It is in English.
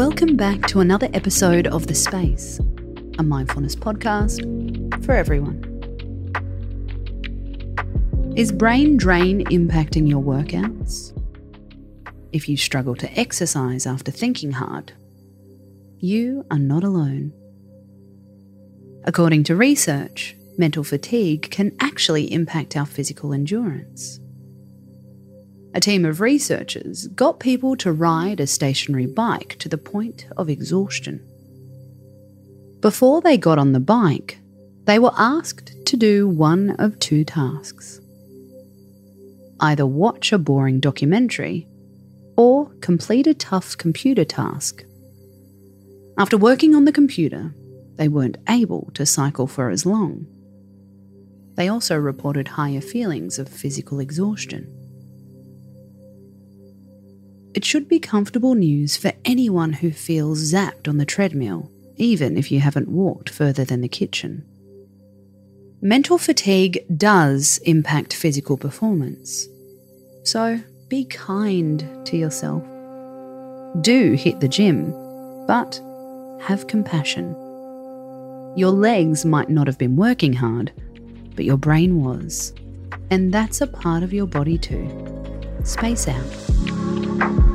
Welcome back to another episode of The Space, a mindfulness podcast for everyone. Is brain drain impacting your workouts? If you struggle to exercise after thinking hard, you are not alone. According to research, mental fatigue can actually impact our physical endurance. A team of researchers got people to ride a stationary bike to the point of exhaustion. Before they got on the bike, they were asked to do one of two tasks either watch a boring documentary or complete a tough computer task. After working on the computer, they weren't able to cycle for as long. They also reported higher feelings of physical exhaustion. It should be comfortable news for anyone who feels zapped on the treadmill, even if you haven't walked further than the kitchen. Mental fatigue does impact physical performance. So be kind to yourself. Do hit the gym, but have compassion. Your legs might not have been working hard, but your brain was. And that's a part of your body too. Space out. Thank you.